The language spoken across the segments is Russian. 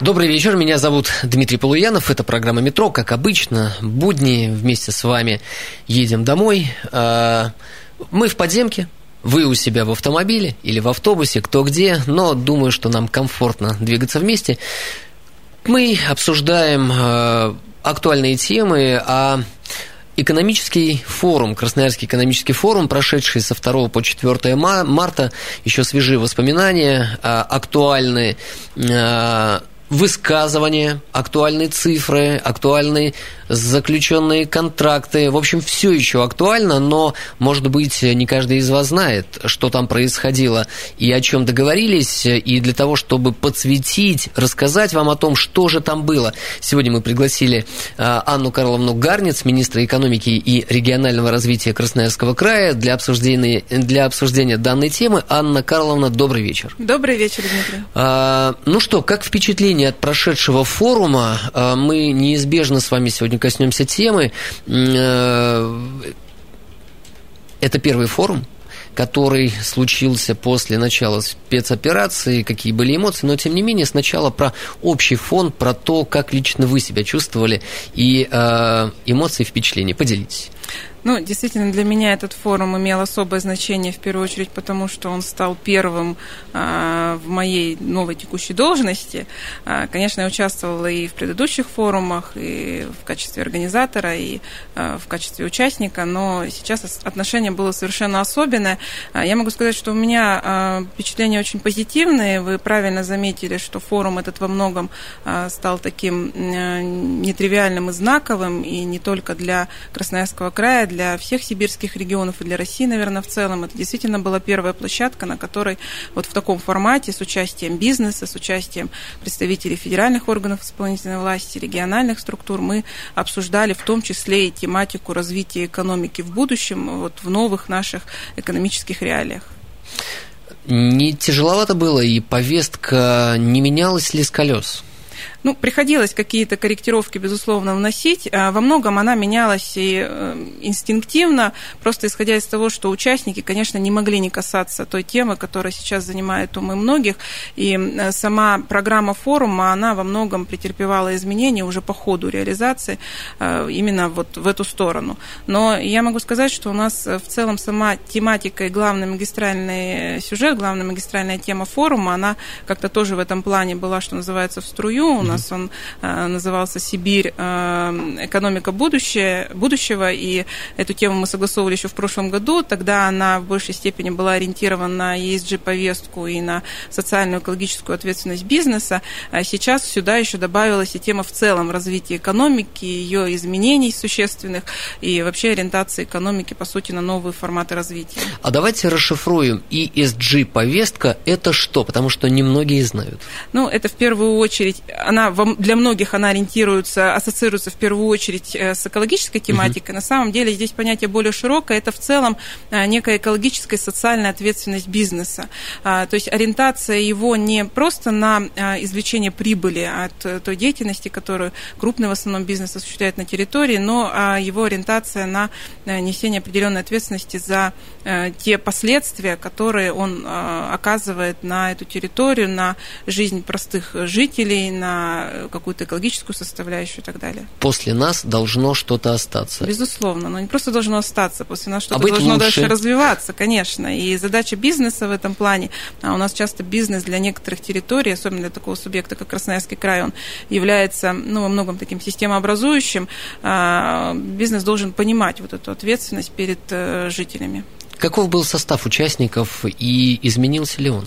Добрый вечер, меня зовут Дмитрий Полуянов, это программа «Метро», как обычно, будни, вместе с вами едем домой. А, мы в подземке, вы у себя в автомобиле или в автобусе, кто где, но думаю, что нам комфортно двигаться вместе. Мы обсуждаем а, актуальные темы, а экономический форум, Красноярский экономический форум, прошедший со 2 по 4 марта, еще свежие воспоминания, а, актуальные высказывания, актуальные цифры, актуальные заключенные контракты. В общем, все еще актуально, но, может быть, не каждый из вас знает, что там происходило и о чем договорились. И для того, чтобы подсветить, рассказать вам о том, что же там было, сегодня мы пригласили а, Анну Карловну Гарниц, министра экономики и регионального развития Красноярского края, для обсуждения, для обсуждения данной темы. Анна Карловна, добрый вечер. Добрый вечер, Дмитрий. А, ну что, как впечатление от прошедшего форума? А, мы неизбежно с вами сегодня коснемся темы. Э, это первый форум, который случился после начала спецоперации, какие были эмоции, но тем не менее сначала про общий фон, про то, как лично вы себя чувствовали и э, эмоции, впечатления. Поделитесь. Ну, действительно, для меня этот форум имел особое значение, в первую очередь, потому что он стал первым а, в моей новой текущей должности. А, конечно, я участвовала и в предыдущих форумах, и в качестве организатора, и а, в качестве участника, но сейчас отношение было совершенно особенное. А, я могу сказать, что у меня а, впечатления очень позитивные. Вы правильно заметили, что форум этот во многом а, стал таким нетривиальным и знаковым, и не только для Красноярского края, для всех сибирских регионов и для России, наверное, в целом. Это действительно была первая площадка, на которой вот в таком формате с участием бизнеса, с участием представителей федеральных органов исполнительной власти, региональных структур мы обсуждали в том числе и тематику развития экономики в будущем, вот в новых наших экономических реалиях. Не тяжеловато было, и повестка не менялась ли с колес? Ну, приходилось какие-то корректировки, безусловно, вносить. А во многом она менялась и э, инстинктивно, просто исходя из того, что участники, конечно, не могли не касаться той темы, которая сейчас занимает умы многих. И э, сама программа форума, она во многом претерпевала изменения уже по ходу реализации э, именно вот в эту сторону. Но я могу сказать, что у нас в целом сама тематика и главный магистральный сюжет, главная магистральная тема форума, она как-то тоже в этом плане была, что называется, в струю нас он э, назывался «Сибирь. Э, экономика будущее, будущего», и эту тему мы согласовывали еще в прошлом году. Тогда она в большей степени была ориентирована на ESG-повестку и на социальную экологическую ответственность бизнеса. А сейчас сюда еще добавилась и тема в целом развития экономики, ее изменений существенных и вообще ориентации экономики, по сути, на новые форматы развития. А давайте расшифруем. ESG-повестка – это что? Потому что немногие знают. Ну, это в первую очередь, она для многих она ориентируется, ассоциируется в первую очередь э, с экологической тематикой. Uh-huh. На самом деле здесь понятие более широкое. Это в целом э, некая экологическая и социальная ответственность бизнеса. А, то есть ориентация его не просто на э, извлечение прибыли от той деятельности, которую крупный в основном бизнес осуществляет на территории, но а, его ориентация на несение определенной ответственности за те последствия, которые он оказывает на эту территорию, на жизнь простых жителей, на какую-то экологическую составляющую и так далее. После нас должно что-то остаться. Безусловно, но не просто должно остаться, после нас что-то а должно лучше. дальше развиваться, конечно. И задача бизнеса в этом плане, а у нас часто бизнес для некоторых территорий, особенно для такого субъекта, как Красноярский край, он является ну, во многом таким системообразующим. А, бизнес должен понимать вот эту ответственность перед э, жителями. Каков был состав участников и изменился ли он?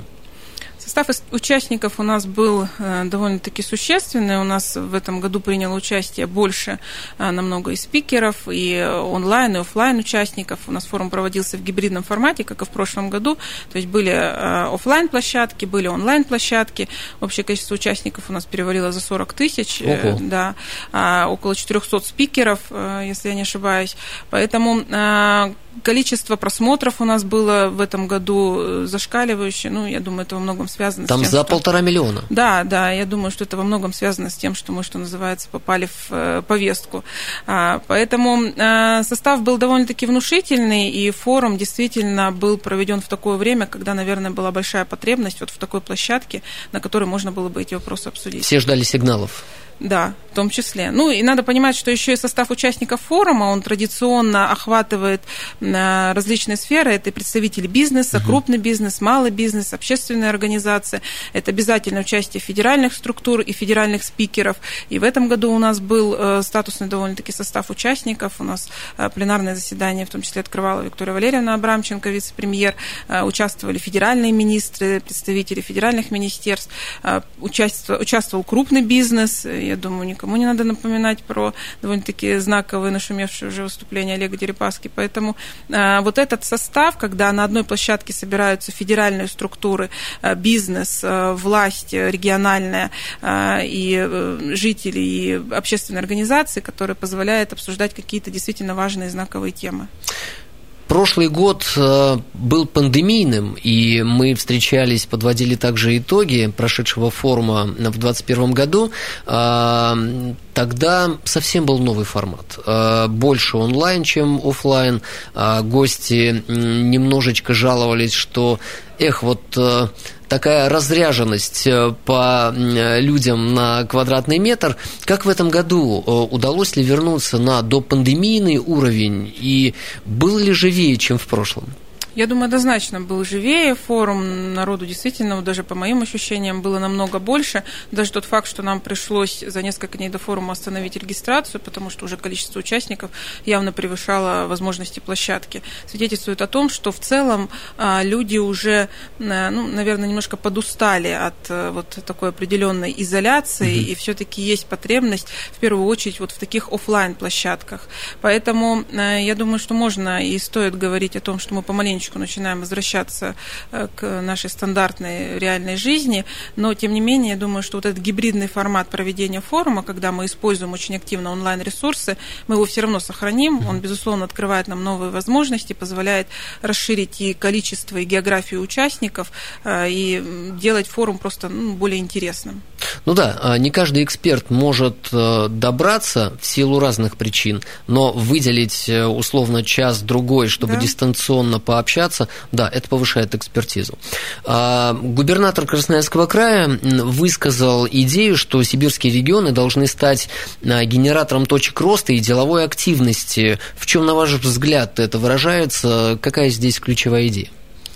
Состав участников у нас был довольно-таки существенный. У нас в этом году приняло участие больше намного и спикеров, и онлайн, и офлайн участников. У нас форум проводился в гибридном формате, как и в прошлом году. То есть были офлайн площадки, были онлайн площадки. Общее количество участников у нас перевалило за 40 тысяч. Ого. Да, около 400 спикеров, если я не ошибаюсь. Поэтому количество просмотров у нас было в этом году э, зашкаливающее. Ну, я думаю, это во многом связано Там с тем, за что... полтора миллиона. Да, да, я думаю, что это во многом связано с тем, что мы, что называется, попали в э, повестку. А, поэтому э, состав был довольно-таки внушительный, и форум действительно был проведен в такое время, когда, наверное, была большая потребность вот в такой площадке, на которой можно было бы эти вопросы обсудить. Все ждали сигналов. Да, в том числе. Ну и надо понимать, что еще и состав участников форума, он традиционно охватывает э, различные сферы. Это представители бизнеса, угу. крупный бизнес, малый бизнес, общественные организации. Это обязательно участие федеральных структур и федеральных спикеров. И в этом году у нас был э, статусный довольно-таки состав участников. У нас э, пленарное заседание, в том числе открывала Виктория Валерьевна Абрамченко, вице-премьер. Участвовали федеральные министры, представители федеральных министерств. Участвовал, участвовал крупный бизнес я думаю, никому не надо напоминать про довольно-таки знаковые, нашумевшие уже выступления Олега Дерипаски. Поэтому а, вот этот состав, когда на одной площадке собираются федеральные структуры, а, бизнес, а, власть региональная и э, жители, и общественные организации, которые позволяют обсуждать какие-то действительно важные знаковые темы. Прошлый год э, был пандемийным, и мы встречались, подводили также итоги прошедшего форума в 2021 году. А, тогда совсем был новый формат. А, больше онлайн, чем офлайн. Гости немножечко жаловались, что эх, вот э, такая разряженность э, по людям на квадратный метр. Как в этом году э, удалось ли вернуться на допандемийный уровень и был ли живее, чем в прошлом? Я думаю, однозначно был живее форум, народу действительно, даже по моим ощущениям, было намного больше. Даже тот факт, что нам пришлось за несколько дней до форума остановить регистрацию, потому что уже количество участников явно превышало возможности площадки, свидетельствует о том, что в целом а, люди уже, а, ну, наверное, немножко подустали от а, вот такой определенной изоляции, mm-hmm. и все-таки есть потребность в первую очередь вот в таких офлайн площадках. Поэтому я думаю, что можно и стоит говорить о том, что мы помаленьку потихонечку начинаем возвращаться э, к нашей стандартной реальной жизни, но тем не менее, я думаю, что вот этот гибридный формат проведения форума, когда мы используем очень активно онлайн-ресурсы, мы его все равно сохраним, он, безусловно, открывает нам новые возможности, позволяет расширить и количество, и географию участников, э, и делать форум просто ну, более интересным. Ну да, а не каждый эксперт может э, добраться в силу разных причин, но выделить условно час-другой, чтобы да. дистанционно пообщаться, общаться, да, это повышает экспертизу. А, губернатор Красноярского края высказал идею, что сибирские регионы должны стать а, генератором точек роста и деловой активности. В чем, на ваш взгляд, это выражается? Какая здесь ключевая идея?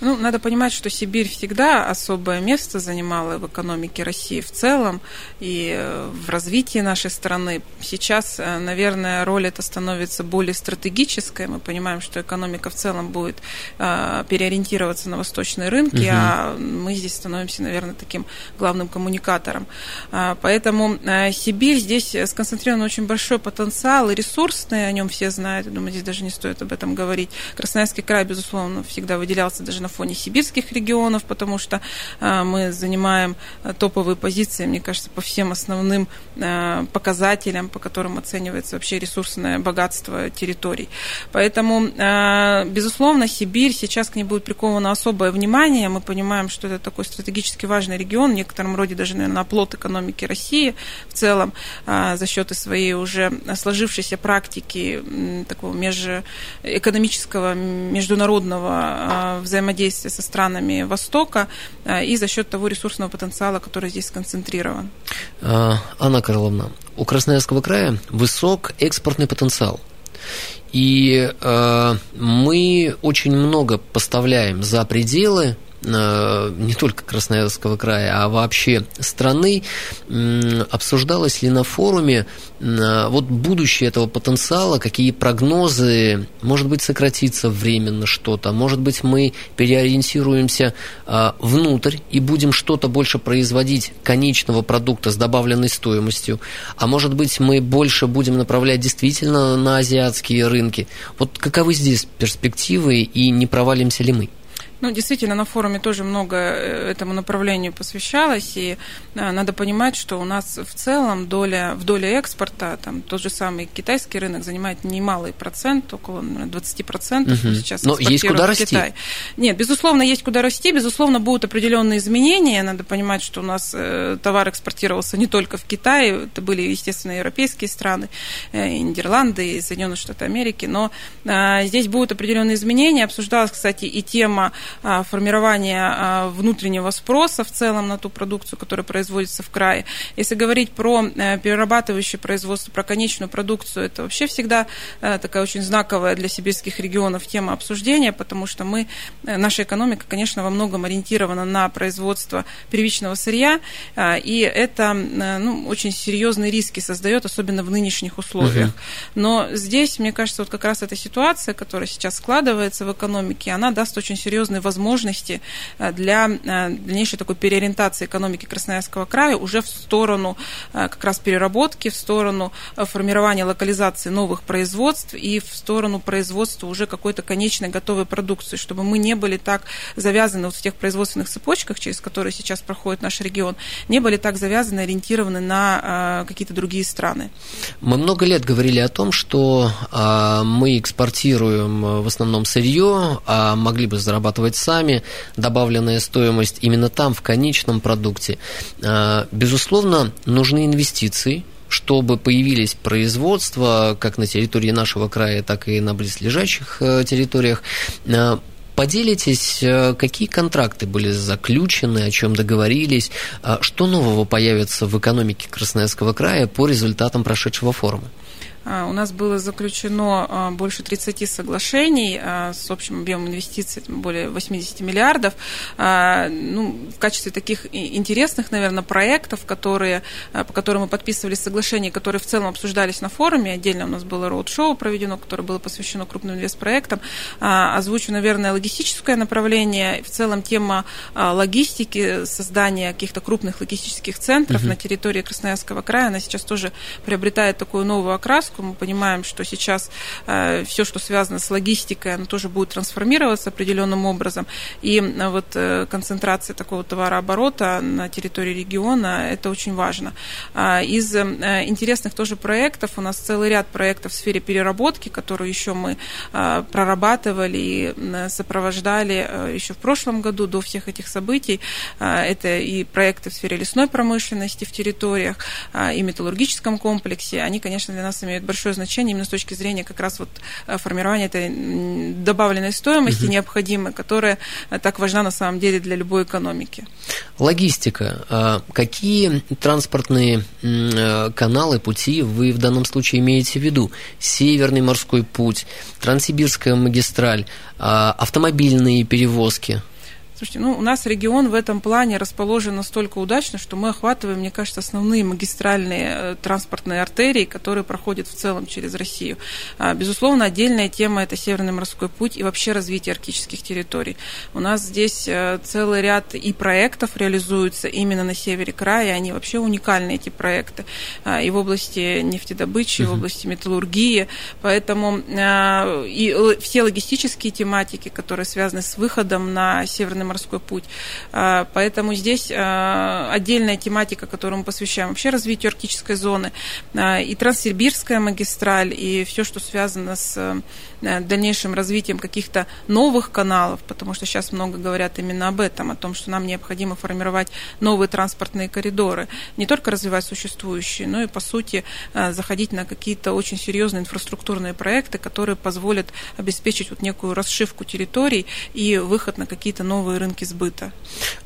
Ну, надо понимать, что Сибирь всегда особое место занимала в экономике России в целом и э, в развитии нашей страны. Сейчас, э, наверное, роль эта становится более стратегической. Мы понимаем, что экономика в целом будет э, переориентироваться на восточные рынки, угу. а мы здесь становимся, наверное, таким главным коммуникатором. А, поэтому Сибирь здесь сконцентрирован очень большой потенциал и ресурсный, о нем все знают. Я думаю, здесь даже не стоит об этом говорить. Красноярский край, безусловно, всегда выделялся даже на фоне сибирских регионов, потому что а, мы занимаем а, топовые позиции, мне кажется, по всем основным а, показателям, по которым оценивается вообще ресурсное богатство территорий. Поэтому, безусловно, Сибирь сейчас к ней будет приковано особое внимание. Мы понимаем, что это такой стратегически важный регион, в некотором роде даже, наверное, оплот экономики России в целом за счет своей уже сложившейся практики такого межэкономического, международного взаимодействия взаимодействия со странами Востока э, и за счет того ресурсного потенциала, который здесь сконцентрирован. А, Анна Карловна, у Красноярского края высок экспортный потенциал. И э, мы очень много поставляем за пределы не только Красноярского края, а вообще страны, обсуждалось ли на форуме вот будущее этого потенциала, какие прогнозы, может быть, сократится временно что-то, может быть, мы переориентируемся внутрь и будем что-то больше производить конечного продукта с добавленной стоимостью, а может быть, мы больше будем направлять действительно на азиатские рынки. Вот каковы здесь перспективы и не провалимся ли мы? Ну, действительно, на форуме тоже много э, этому направлению посвящалось, и да, надо понимать, что у нас в целом доля, в доле экспорта, там тот же самый китайский рынок занимает немалый процент, около наверное, 20% угу. сейчас Но есть куда расти. Китай. Нет, безусловно, есть куда расти, безусловно, будут определенные изменения, надо понимать, что у нас э, товар экспортировался не только в Китай, это были, естественно, европейские страны, э, и Нидерланды, и Соединенные Штаты Америки, но э, здесь будут определенные изменения, обсуждалась, кстати, и тема формирования а, внутреннего спроса в целом на ту продукцию, которая производится в крае. Если говорить про э, перерабатывающее производство, про конечную продукцию, это вообще всегда э, такая очень знаковая для сибирских регионов тема обсуждения, потому что мы, э, наша экономика, конечно, во многом ориентирована на производство первичного сырья, и это ну, очень серьезные риски создает, особенно в нынешних условиях. Но здесь, мне кажется, вот как раз эта ситуация, которая сейчас складывается в экономике, она даст очень серьезный возможности э, для э, дальнейшей такой переориентации экономики Красноярского края уже в сторону э, как раз переработки, в сторону формирования локализации новых производств и в сторону производства уже какой-то конечной готовой продукции, чтобы мы не были так завязаны вот в тех производственных цепочках, через которые сейчас проходит наш регион, не были так завязаны, ориентированы на какие-то другие страны. Мы много лет говорили о том, что мы экспортируем в основном сырье, а могли бы зарабатывать зарабатывать сами, добавленная стоимость именно там, в конечном продукте. А, безусловно, нужны инвестиции, чтобы появились производства как на территории нашего края, так и на близлежащих э, территориях. А, поделитесь, э, какие контракты были заключены, о чем договорились, а, что нового появится в экономике Красноярского края по результатам прошедшего форума? А, у нас было заключено а, больше 30 соглашений а, с общим объемом инвестиций более 80 миллиардов. Ну, в качестве таких интересных, наверное, проектов, которые, по которым мы подписывали соглашения, которые в целом обсуждались на форуме, отдельно у нас было роуд-шоу проведено, которое было посвящено крупным инвестпроектам, озвучу, наверное, логистическое направление, в целом тема логистики, создания каких-то крупных логистических центров угу. на территории Красноярского края, она сейчас тоже приобретает такую новую окраску, логистику. Мы понимаем, что сейчас э, все, что связано с логистикой, оно тоже будет трансформироваться определенным образом. И э, вот э, концентрация такого товарооборота на территории региона, это очень важно. А, из интересных тоже проектов, у нас целый ряд проектов в сфере переработки, которые еще мы прорабатывали и сопровождали еще в прошлом году до всех этих событий. Это и проекты в сфере лесной промышленности в территориях, и металлургическом комплексе. Они, конечно, для нас имеют большое значение именно с точки зрения как раз вот э, формирования этой добавленной стоимости угу. необходимой, которая э, так важна на самом деле для любой экономики. Логистика. А какие транспортные э, каналы, пути вы в данном случае имеете в виду? Северный морской путь, Транссибирская магистраль, а автомобильные перевозки – Слушайте, ну, у нас регион в этом плане расположен настолько удачно, что мы охватываем, мне кажется, основные магистральные э, транспортные артерии, которые проходят в целом через Россию. А, безусловно, отдельная тема – это Северный морской путь и вообще развитие арктических территорий. У нас здесь э, целый ряд и проектов реализуются именно на севере края, они вообще уникальные, эти проекты, а, и в области нефтедобычи, и в области металлургии, поэтому а, и все логистические тематики, которые связаны с выходом на Северный морской путь. А, поэтому здесь а, отдельная тематика, которую мы посвящаем вообще развитию арктической зоны, а, и Транссибирская магистраль, и все, что связано с дальнейшим развитием каких-то новых каналов, потому что сейчас много говорят именно об этом, о том, что нам необходимо формировать новые транспортные коридоры, не только развивать существующие, но и, по сути, заходить на какие-то очень серьезные инфраструктурные проекты, которые позволят обеспечить вот некую расшивку территорий и выход на какие-то новые новые рынки сбыта.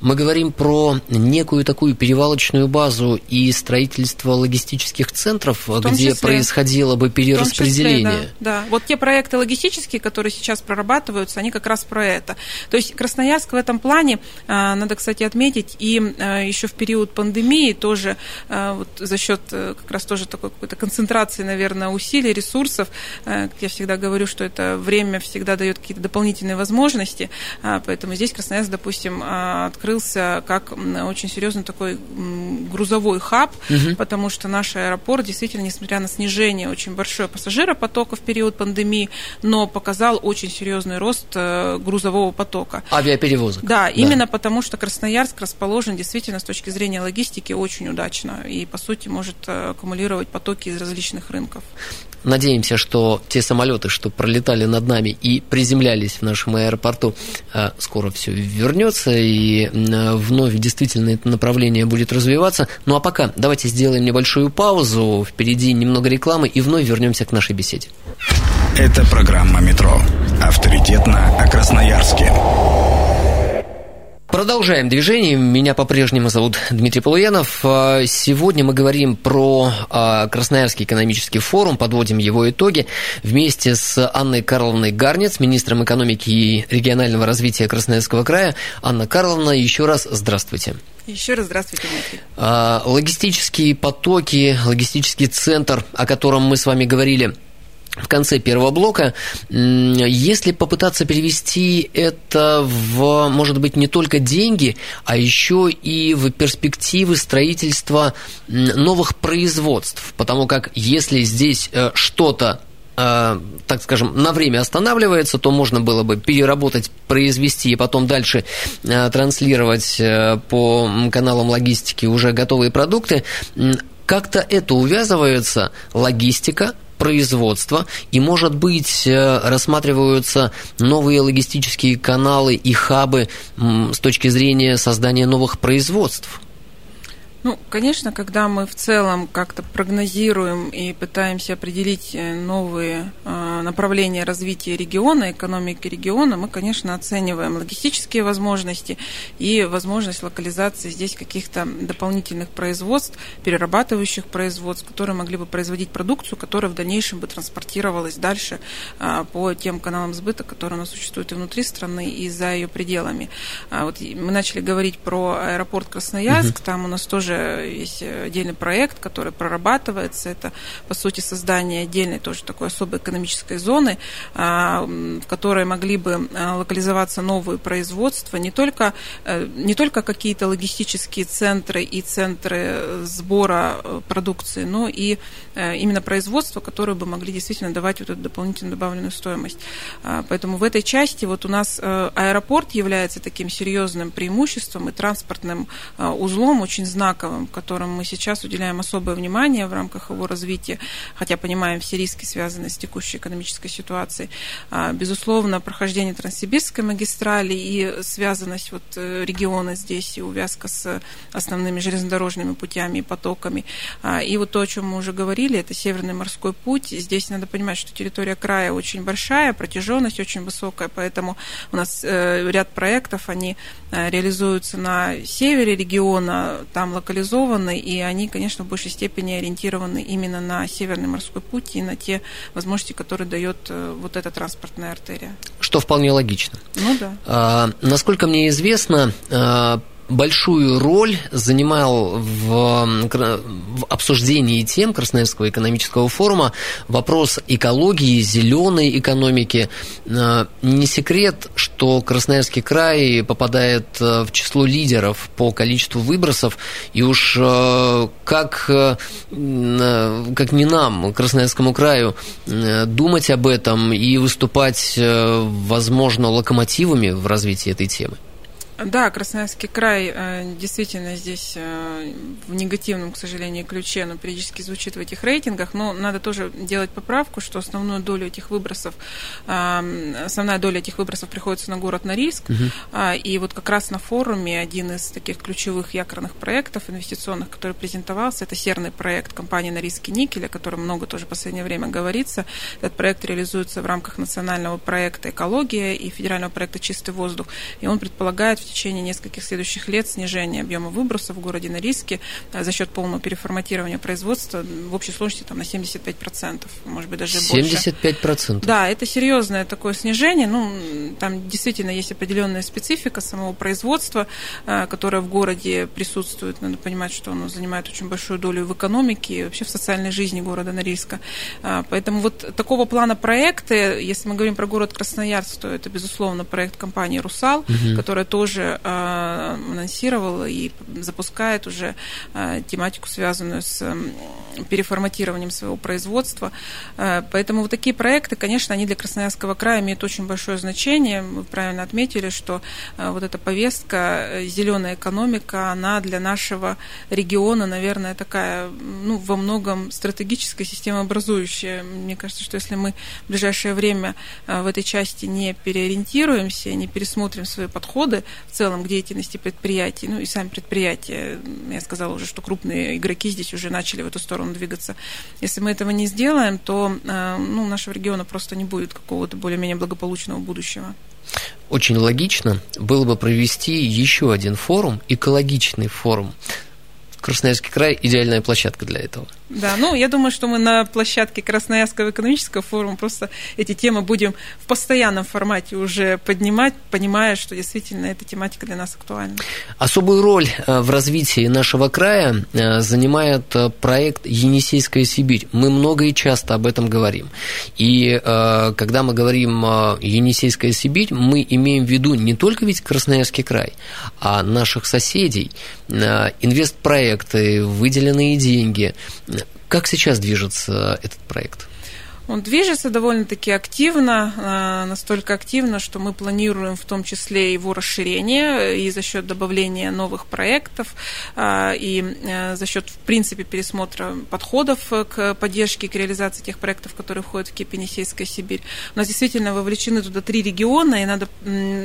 Мы говорим про некую такую перевалочную базу и строительство логистических центров, где числе, происходило бы перераспределение. Числе, да, да, вот те проекты логистические, которые сейчас прорабатываются, они как раз про это. То есть Красноярск в этом плане, а, надо, кстати, отметить, и а, еще в период пандемии тоже а, вот за счет э, как раз тоже такой какой-то концентрации, наверное, усилий, ресурсов, э, я всегда говорю, что это время всегда дает какие-то дополнительные возможности, поэтому здесь Красноярск, допустим, открылся как очень серьезный такой грузовой хаб, угу. потому что наш аэропорт действительно, несмотря на снижение очень большое пассажиропотока в период пандемии, но показал очень серьезный рост э, грузового потока. Авиаперевозок. Да, да, именно потому что Красноярск расположен действительно с точки зрения логистики очень удачно и, по сути, может э, аккумулировать потоки из различных рынков. Надеемся, что те самолеты, что пролетали над нами и приземлялись в нашем аэропорту, э, скоро все вернется и вновь действительно это направление будет развиваться. Ну а пока давайте сделаем небольшую паузу. Впереди немного рекламы и вновь вернемся к нашей беседе. Это программа «Метро». Авторитетно о Красноярске. Продолжаем движение. Меня по-прежнему зовут Дмитрий Полуянов. А, сегодня мы говорим про а, Красноярский экономический форум, подводим его итоги вместе с Анной Карловной Гарнец, министром экономики и регионального развития Красноярского края. Анна Карловна, еще раз здравствуйте. Еще раз здравствуйте, Дмитрий. А, логистические потоки, логистический центр, о котором мы с вами говорили – в конце первого блока. Если попытаться перевести это в, может быть, не только деньги, а еще и в перспективы строительства новых производств, потому как если здесь э, что-то э, так скажем, на время останавливается, то можно было бы переработать, произвести и потом дальше э, транслировать по каналам логистики уже готовые продукты. Как-то это увязывается логистика, производства, и, может быть, э, рассматриваются новые логистические каналы и хабы с точки зрения создания новых производств? Ну, конечно, когда мы в целом как-то прогнозируем и пытаемся определить э, новые э, направления развития региона, экономики региона, мы, конечно, оцениваем логистические возможности и возможность локализации здесь каких-то дополнительных производств, перерабатывающих производств, которые могли бы производить продукцию, которая в дальнейшем бы транспортировалась дальше э, по тем каналам сбыта, которые у нас существуют и внутри страны, и за ее пределами. А вот мы начали говорить про аэропорт Красноярск, угу. там у нас тоже тоже есть отдельный проект, который прорабатывается. Это, по сути, создание отдельной тоже такой особой экономической зоны, а, в которой могли бы а, локализоваться новые производства, не только, э, не только какие-то логистические центры и центры сбора э, продукции, но и э, именно производства, которые бы могли действительно давать вот эту дополнительную добавленную стоимость. А, поэтому в этой части вот у нас аэропорт является таким серьезным преимуществом и транспортным узлом, очень знаковым знаковым, которым мы сейчас уделяем особое внимание в рамках его развития, хотя понимаем все риски, связанные с текущей экономической ситуацией. А, безусловно, прохождение Транссибирской магистрали и связанность вот э, региона здесь и увязка с основными железнодорожными путями и потоками. А, и вот то, о чем мы уже говорили, это Северный морской путь. Здесь надо понимать, что территория края очень большая, протяженность очень высокая, поэтому у нас э, ряд проектов, они э, реализуются на севере региона, там локализованы и они, конечно, в большей степени ориентированы именно на Северный морской путь и на те возможности, которые дает э, вот эта транспортная артерия. Что вполне логично. Ну да. А, насколько мне известно, а, большую роль занимал в, в обсуждении тем Красноярского экономического форума вопрос экологии, зеленой экономики. Э, не секрет, что Красноярский край попадает э, в число лидеров по количеству выбросов, и уж э, как, как не нам, Красноярскому краю, думать об этом и выступать, возможно, локомотивами в развитии этой темы? Да, Красноярский край э, действительно здесь э, в негативном, к сожалению, ключе, но периодически звучит в этих рейтингах, но надо тоже делать поправку, что основную долю этих выбросов, э, основная доля этих выбросов приходится на город Норильск, угу. и вот как раз на форуме один из таких ключевых якорных проектов инвестиционных, который презентовался, это серный проект компании Норильский никель, о котором много тоже в последнее время говорится. Этот проект реализуется в рамках национального проекта «Экология» и федерального проекта «Чистый воздух», и он предполагает течение нескольких следующих лет снижение объема выбросов в городе Норильске э, за счет полного переформатирования производства в общей сложности там, на 75%, может быть, даже 75%. больше. 75%? Да, это серьезное такое снижение. Ну, там действительно есть определенная специфика самого производства, э, которое в городе присутствует. Надо понимать, что оно занимает очень большую долю в экономике и вообще в социальной жизни города Норильска. Э, поэтому вот такого плана проекты, если мы говорим про город Красноярск, то это, безусловно, проект компании «Русал», угу. которая тоже уже э, анонсировал и запускает уже э, тематику, связанную с переформатированием своего производства. Э, поэтому вот такие проекты, конечно, они для Красноярского края имеют очень большое значение. Вы правильно отметили, что вот эта повестка «зеленая экономика», она для нашего региона, наверное, такая, ну, во многом стратегическая, системообразующая. Мне кажется, что если мы в ближайшее время в этой части не переориентируемся, не пересмотрим свои подходы в целом к деятельности предприятий, ну и сами предприятия, я сказала уже, что крупные игроки здесь уже начали в эту сторону двигаться. Если мы этого не сделаем, то э, ну, у нашего региона просто не будет какого-то более-менее благополучного будущего. Очень логично было бы провести еще один форум, экологичный форум. Красноярский край – идеальная площадка для этого – да, ну, я думаю, что мы на площадке Красноярского экономического форума просто эти темы будем в постоянном формате уже поднимать, понимая, что действительно эта тематика для нас актуальна. Особую роль э, в развитии нашего края э, занимает э, проект «Енисейская Сибирь». Мы много и часто об этом говорим. И когда мы говорим «Енисейская Сибирь», мы имеем в виду не только ведь Красноярский край, а наших соседей, инвестпроекты, выделенные деньги – как сейчас движется этот проект? Он движется довольно-таки активно, а, настолько активно, что мы планируем в том числе его расширение и за счет добавления новых проектов, а, и за счет, в принципе, пересмотра подходов к поддержке к реализации тех проектов, которые входят в КИП Сибирь. У нас действительно вовлечены туда три региона, и надо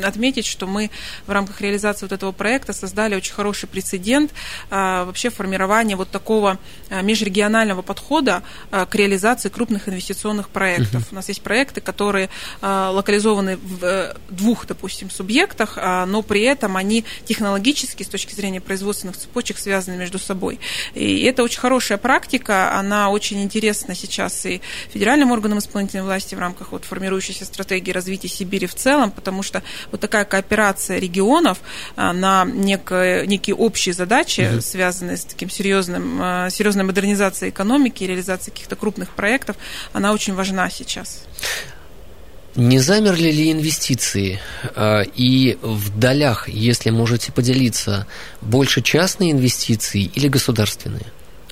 отметить, что мы в рамках реализации вот этого проекта создали очень хороший прецедент вообще формирования вот такого межрегионального подхода к реализации крупных инвестиционных инвестиционных проектов. Uh-huh. У нас есть проекты, которые э, локализованы в э, двух, допустим, субъектах, э, но при этом они технологически, с точки зрения производственных цепочек, связаны между собой. И это очень хорошая практика, она очень интересна сейчас и федеральным органам исполнительной власти в рамках вот формирующейся стратегии развития Сибири в целом, потому что вот такая кооперация регионов э, на некое, некие общие задачи, uh-huh. связанные с таким серьезным, серьезной модернизацией экономики, реализацией каких-то крупных проектов, она очень очень важна сейчас. Не замерли ли инвестиции? А, и в долях, если можете поделиться, больше частные инвестиции или государственные?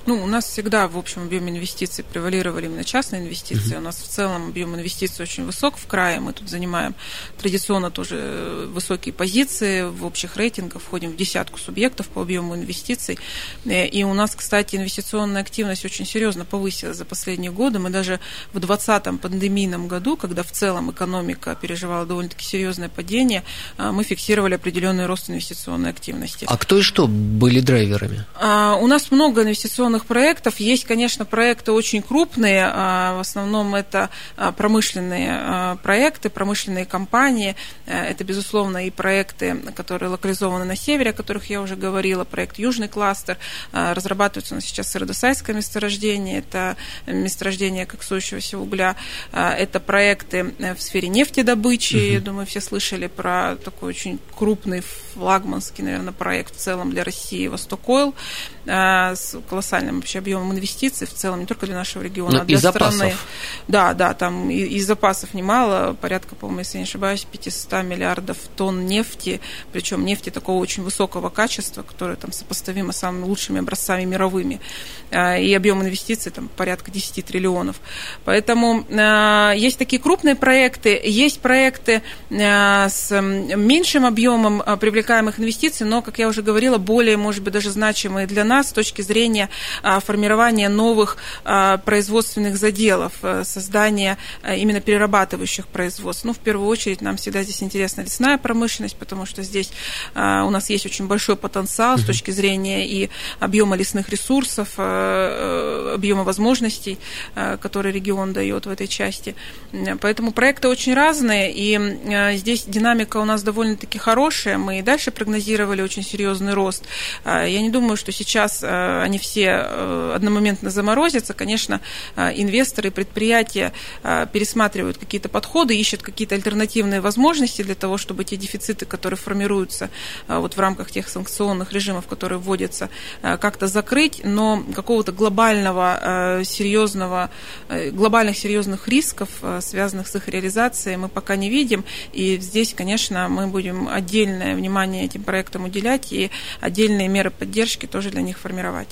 Ну, у нас всегда в общем объеме инвестиций превалировали именно частные инвестиции. Uh-huh. У нас в целом объем инвестиций очень высок в крае. Мы тут занимаем традиционно тоже высокие позиции в общих рейтингах, входим в десятку субъектов по объему инвестиций. Э, и у нас, кстати, инвестиционная активность очень серьезно повысилась за последние годы. Мы даже в 2020 пандемийном году, когда в целом экономика переживала довольно-таки серьезное падение, э, мы фиксировали определенный рост инвестиционной активности. А кто и что были драйверами? А, у нас много инвестиционных инвестиционных проектов. Есть, конечно, проекты очень крупные, а, в основном это а, промышленные а, проекты, промышленные компании. Э, это, безусловно, и проекты, которые локализованы на севере, о которых я уже говорила, проект Южный кластер. Разрабатывается у нас сейчас Сыродосайское месторождение, это месторождение коксующегося угля. Это проекты э, в сфере нефтедобычи. Угу. Я думаю, все слышали про такой очень крупный флагманский, наверное, проект в целом для России Восток Ойл с колоссальным колоссальным вообще объемом инвестиций в целом, не только для нашего региона, ну, а для и страны. Запасов. Да, да, там и, и запасов немало, порядка, по-моему, если не ошибаюсь, 500 миллиардов тонн нефти, причем нефти такого очень высокого качества, которая там сопоставима с самыми лучшими образцами мировыми. А, и объем инвестиций там порядка 10 триллионов. Поэтому а, есть такие крупные проекты, есть проекты а, с меньшим объемом привлекаемых инвестиций, но, как я уже говорила, более, может быть, даже значимые для нас с точки зрения формирования новых производственных заделов, создания именно перерабатывающих производств. Ну, в первую очередь, нам всегда здесь интересна лесная промышленность, потому что здесь у нас есть очень большой потенциал с точки зрения и объема лесных ресурсов, Э, объема возможностей, э, который регион дает в этой части. Поэтому проекты очень разные, и э, здесь динамика у нас довольно-таки хорошая. Мы и дальше прогнозировали очень серьезный рост. Я не думаю, что сейчас они все одномоментно заморозятся. Конечно, инвесторы, предприятия пересматривают какие-то подходы, ищут какие-то альтернативные возможности для того, чтобы те дефициты, которые формируются вот в рамках тех санкционных режимов, которые вводятся, как-то закрыть, но какого-то глобального, э, серьезного, э, глобальных серьезных рисков, э, связанных с их реализацией, мы пока не видим. И здесь, конечно, мы будем отдельное внимание этим проектам уделять и отдельные меры поддержки тоже для них формировать.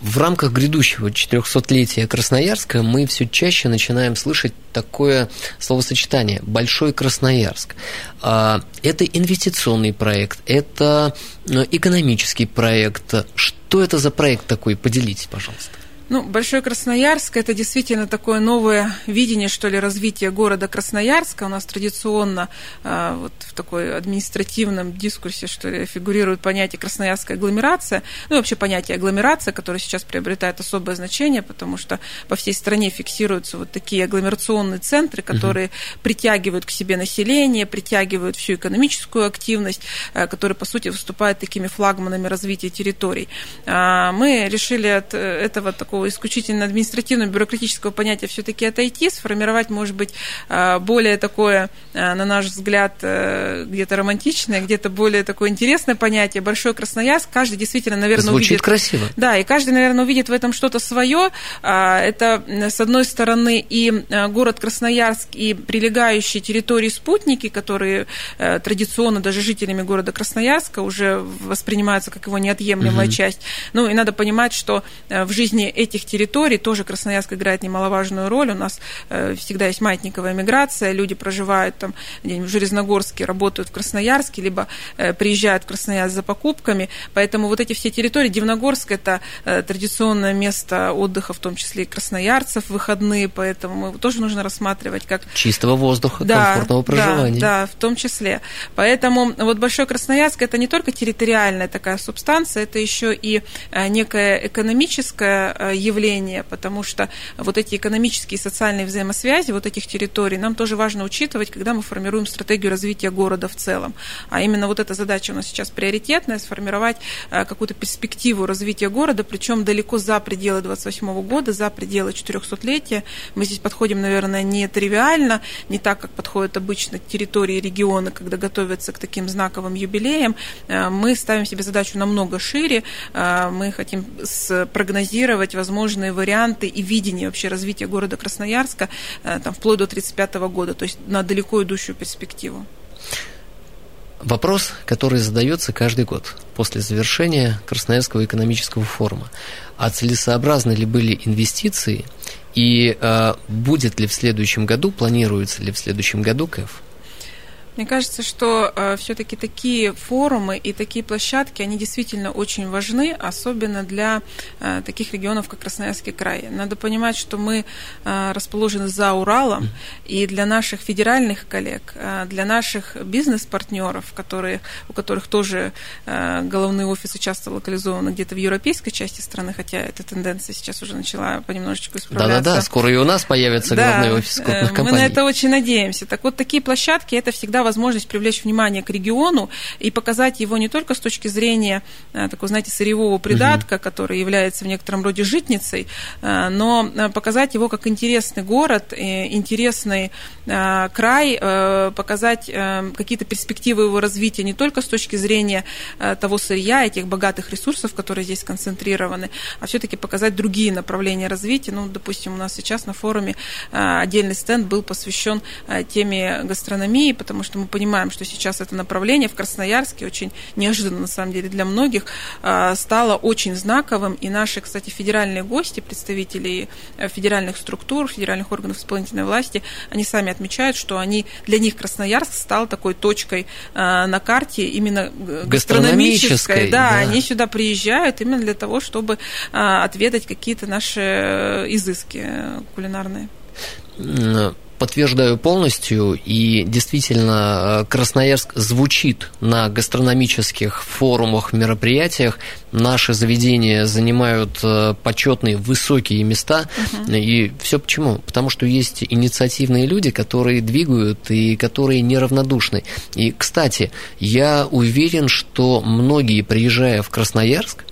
В рамках грядущего 400-летия Красноярска мы все чаще начинаем слышать такое словосочетание «Большой Красноярск». А, это инвестиционный проект, это экономический проект. Что это за проект такой? Поделитесь, пожалуйста. Ну, Большой Красноярск – это действительно такое новое видение, что ли, развития города Красноярска. У нас традиционно э, вот в такой административном дискурсе, что ли, фигурирует понятие красноярская агломерация, ну и вообще понятие агломерация, которое сейчас приобретает особое значение, потому что по всей стране фиксируются вот такие агломерационные центры, которые угу. притягивают к себе население, притягивают всю экономическую активность, э, которые, по сути, выступают такими флагманами развития территорий. Э, мы решили от э, этого такого такого исключительно административного бюрократического понятия все-таки отойти, сформировать, может быть, а, более такое, а, на наш взгляд, э, где-то романтичное, где-то более такое интересное понятие. Большой Красноярск, каждый действительно, наверное, Звучит увидит... красиво. Да, и каждый, наверное, увидит в этом что-то свое. А, это, с одной стороны, и город Красноярск, и прилегающие территории спутники, которые э, традиционно даже жителями города Красноярска уже воспринимаются как его неотъемлемая угу. часть. Ну, и надо понимать, что э, в жизни этих территорий тоже Красноярск играет немаловажную роль. У нас э, всегда есть маятниковая миграция, люди проживают там в Железногорске, работают в Красноярске, либо э, приезжают в Красноярск за покупками. Поэтому вот эти все территории, Дивногорск – это э, традиционное место отдыха, в том числе и красноярцев, выходные, поэтому тоже нужно рассматривать как... Чистого воздуха, да, комфортного проживания. Да, да, в том числе. Поэтому вот Большой Красноярск – это не только территориальная такая субстанция, это еще и некая экономическая явление, потому что вот эти экономические и социальные взаимосвязи вот этих территорий нам тоже важно учитывать, когда мы формируем стратегию развития города в целом. А именно вот эта задача у нас сейчас приоритетная, сформировать э, какую-то перспективу развития города, причем далеко за пределы 28 года, за пределы 400-летия. Мы здесь подходим, наверное, не тривиально, не так, как подходят обычно территории и регионы, когда готовятся к таким знаковым юбилеям. Э, мы ставим себе задачу намного шире. Э, мы хотим спрогнозировать возможные варианты и видение вообще развития города Красноярска э, там, вплоть до 1935 года, то есть на далеко идущую перспективу. Вопрос, который задается каждый год после завершения Красноярского экономического форума. А целесообразны ли были инвестиции и э, будет ли в следующем году, планируется ли в следующем году КЭФ? Мне кажется, что э, все-таки такие форумы и такие площадки, они действительно очень важны, особенно для э, таких регионов, как Красноярский край. Надо понимать, что мы э, расположены за Уралом, и для наших федеральных коллег, э, для наших бизнес-партнеров, которые, у которых тоже э, головные офисы часто локализованы где-то в европейской части страны, хотя эта тенденция сейчас уже начала понемножечку исправляться. Да-да-да, скоро и у нас появится да, головной офис крупных компаний. Мы на это очень надеемся. Так вот, такие площадки – это всегда возможность привлечь внимание к региону и показать его не только с точки зрения такого, знаете, сырьевого придатка, угу. который является в некотором роде житницей, но показать его как интересный город, интересный край, показать какие-то перспективы его развития не только с точки зрения того сырья и тех богатых ресурсов, которые здесь концентрированы, а все-таки показать другие направления развития. Ну, допустим, у нас сейчас на форуме отдельный стенд был посвящен теме гастрономии, потому что мы понимаем, что сейчас это направление в Красноярске очень неожиданно, на самом деле, для многих стало очень знаковым. И наши, кстати, федеральные гости, представители э, федеральных структур, федеральных органов исполнительной власти, они сами отмечают, что они, для них Красноярск стал такой точкой на карте именно гастрономической. Да, да, они сюда приезжают именно для того, чтобы отведать какие-то наши э, изыски э, кулинарные подтверждаю полностью, и действительно Красноярск звучит на гастрономических форумах, мероприятиях. Наши заведения занимают э, почетные высокие места. Угу. И все почему? Потому что есть инициативные люди, которые двигают и которые неравнодушны. И, кстати, я уверен, что многие, приезжая в Красноярск,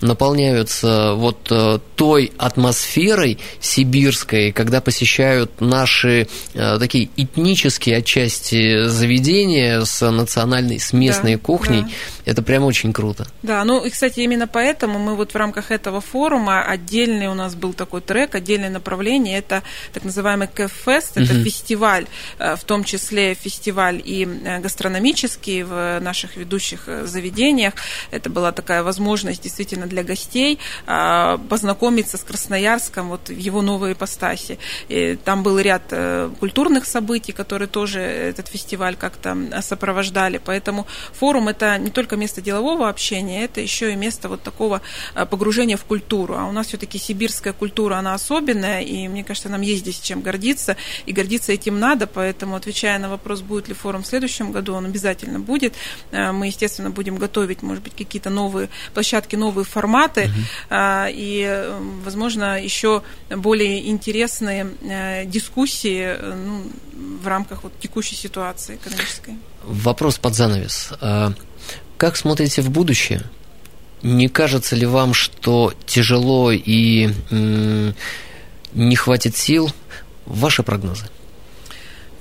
наполняются вот э, той атмосферой сибирской, когда посещают наши э, такие этнические отчасти заведения с национальной, с местной да, кухней. Да. Это прям очень круто. Да, ну и, кстати, именно поэтому мы вот в рамках этого форума отдельный у нас был такой трек, отдельное направление, это так называемый КФест, это угу. фестиваль, э, в том числе фестиваль и гастрономический в наших ведущих заведениях. Это была такая возможность действительно для гостей а, познакомиться с Красноярском вот в его новой ипостаси. И там был ряд э, культурных событий, которые тоже этот фестиваль как-то сопровождали. Поэтому форум это не только место делового общения, это еще и место вот такого э, погружения в культуру. А у нас все-таки сибирская культура, она особенная, и мне кажется, нам есть здесь чем гордиться, и гордиться этим надо, поэтому, отвечая на вопрос, будет ли форум в следующем году, он обязательно будет. Э, мы, естественно, будем готовить, может быть, какие-то новые площадки, новые форматы, угу. и, возможно, еще более интересные э, дискуссии ну, в рамках вот текущей ситуации экономической. Вопрос под занавес. А как смотрите в будущее? Не кажется ли вам, что тяжело и не хватит сил? Ваши прогнозы?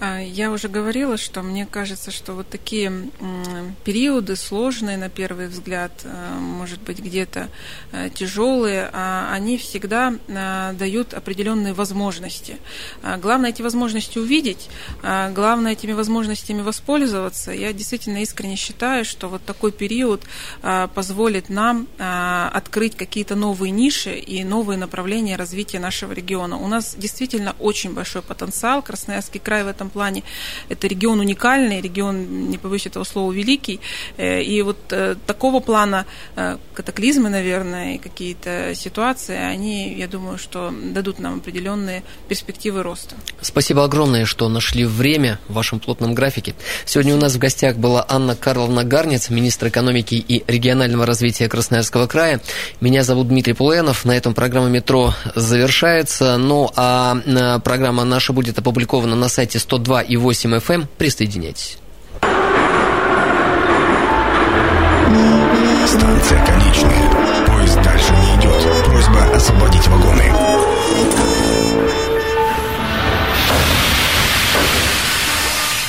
А, я уже говорила, что мне кажется, что вот такие периоды сложные на первый взгляд, э, может быть, где-то э, тяжелые, а они всегда э, дают определенные возможности. А, главное эти возможности увидеть, главное этими возможностями воспользоваться. Я действительно искренне считаю, что вот такой период позволит нам открыть какие-то новые ниши и новые направления развития нашего региона. У нас действительно очень большой потенциал. Красноярский край в этом плане это регион уникальный, регион, не побоюсь этого слова, великий. Э, и вот э, такого плана э, катаклизмы, наверное, и какие-то ситуации, они, я думаю, что дадут нам определенные перспективы роста. Спасибо огромное, что нашли время в вашем плотном графике. Сегодня у нас в гостях была Анна Карловна Гарниц, министр экономики и регионального развития Красноярского края. Меня зовут Дмитрий Пулуянов. На этом программа «Метро» завершается. Ну, а программа наша будет опубликована на сайте 102 102,8 FM. Присоединяйтесь. Станция конечная. Поезд дальше не идет. Просьба освободить вагоны.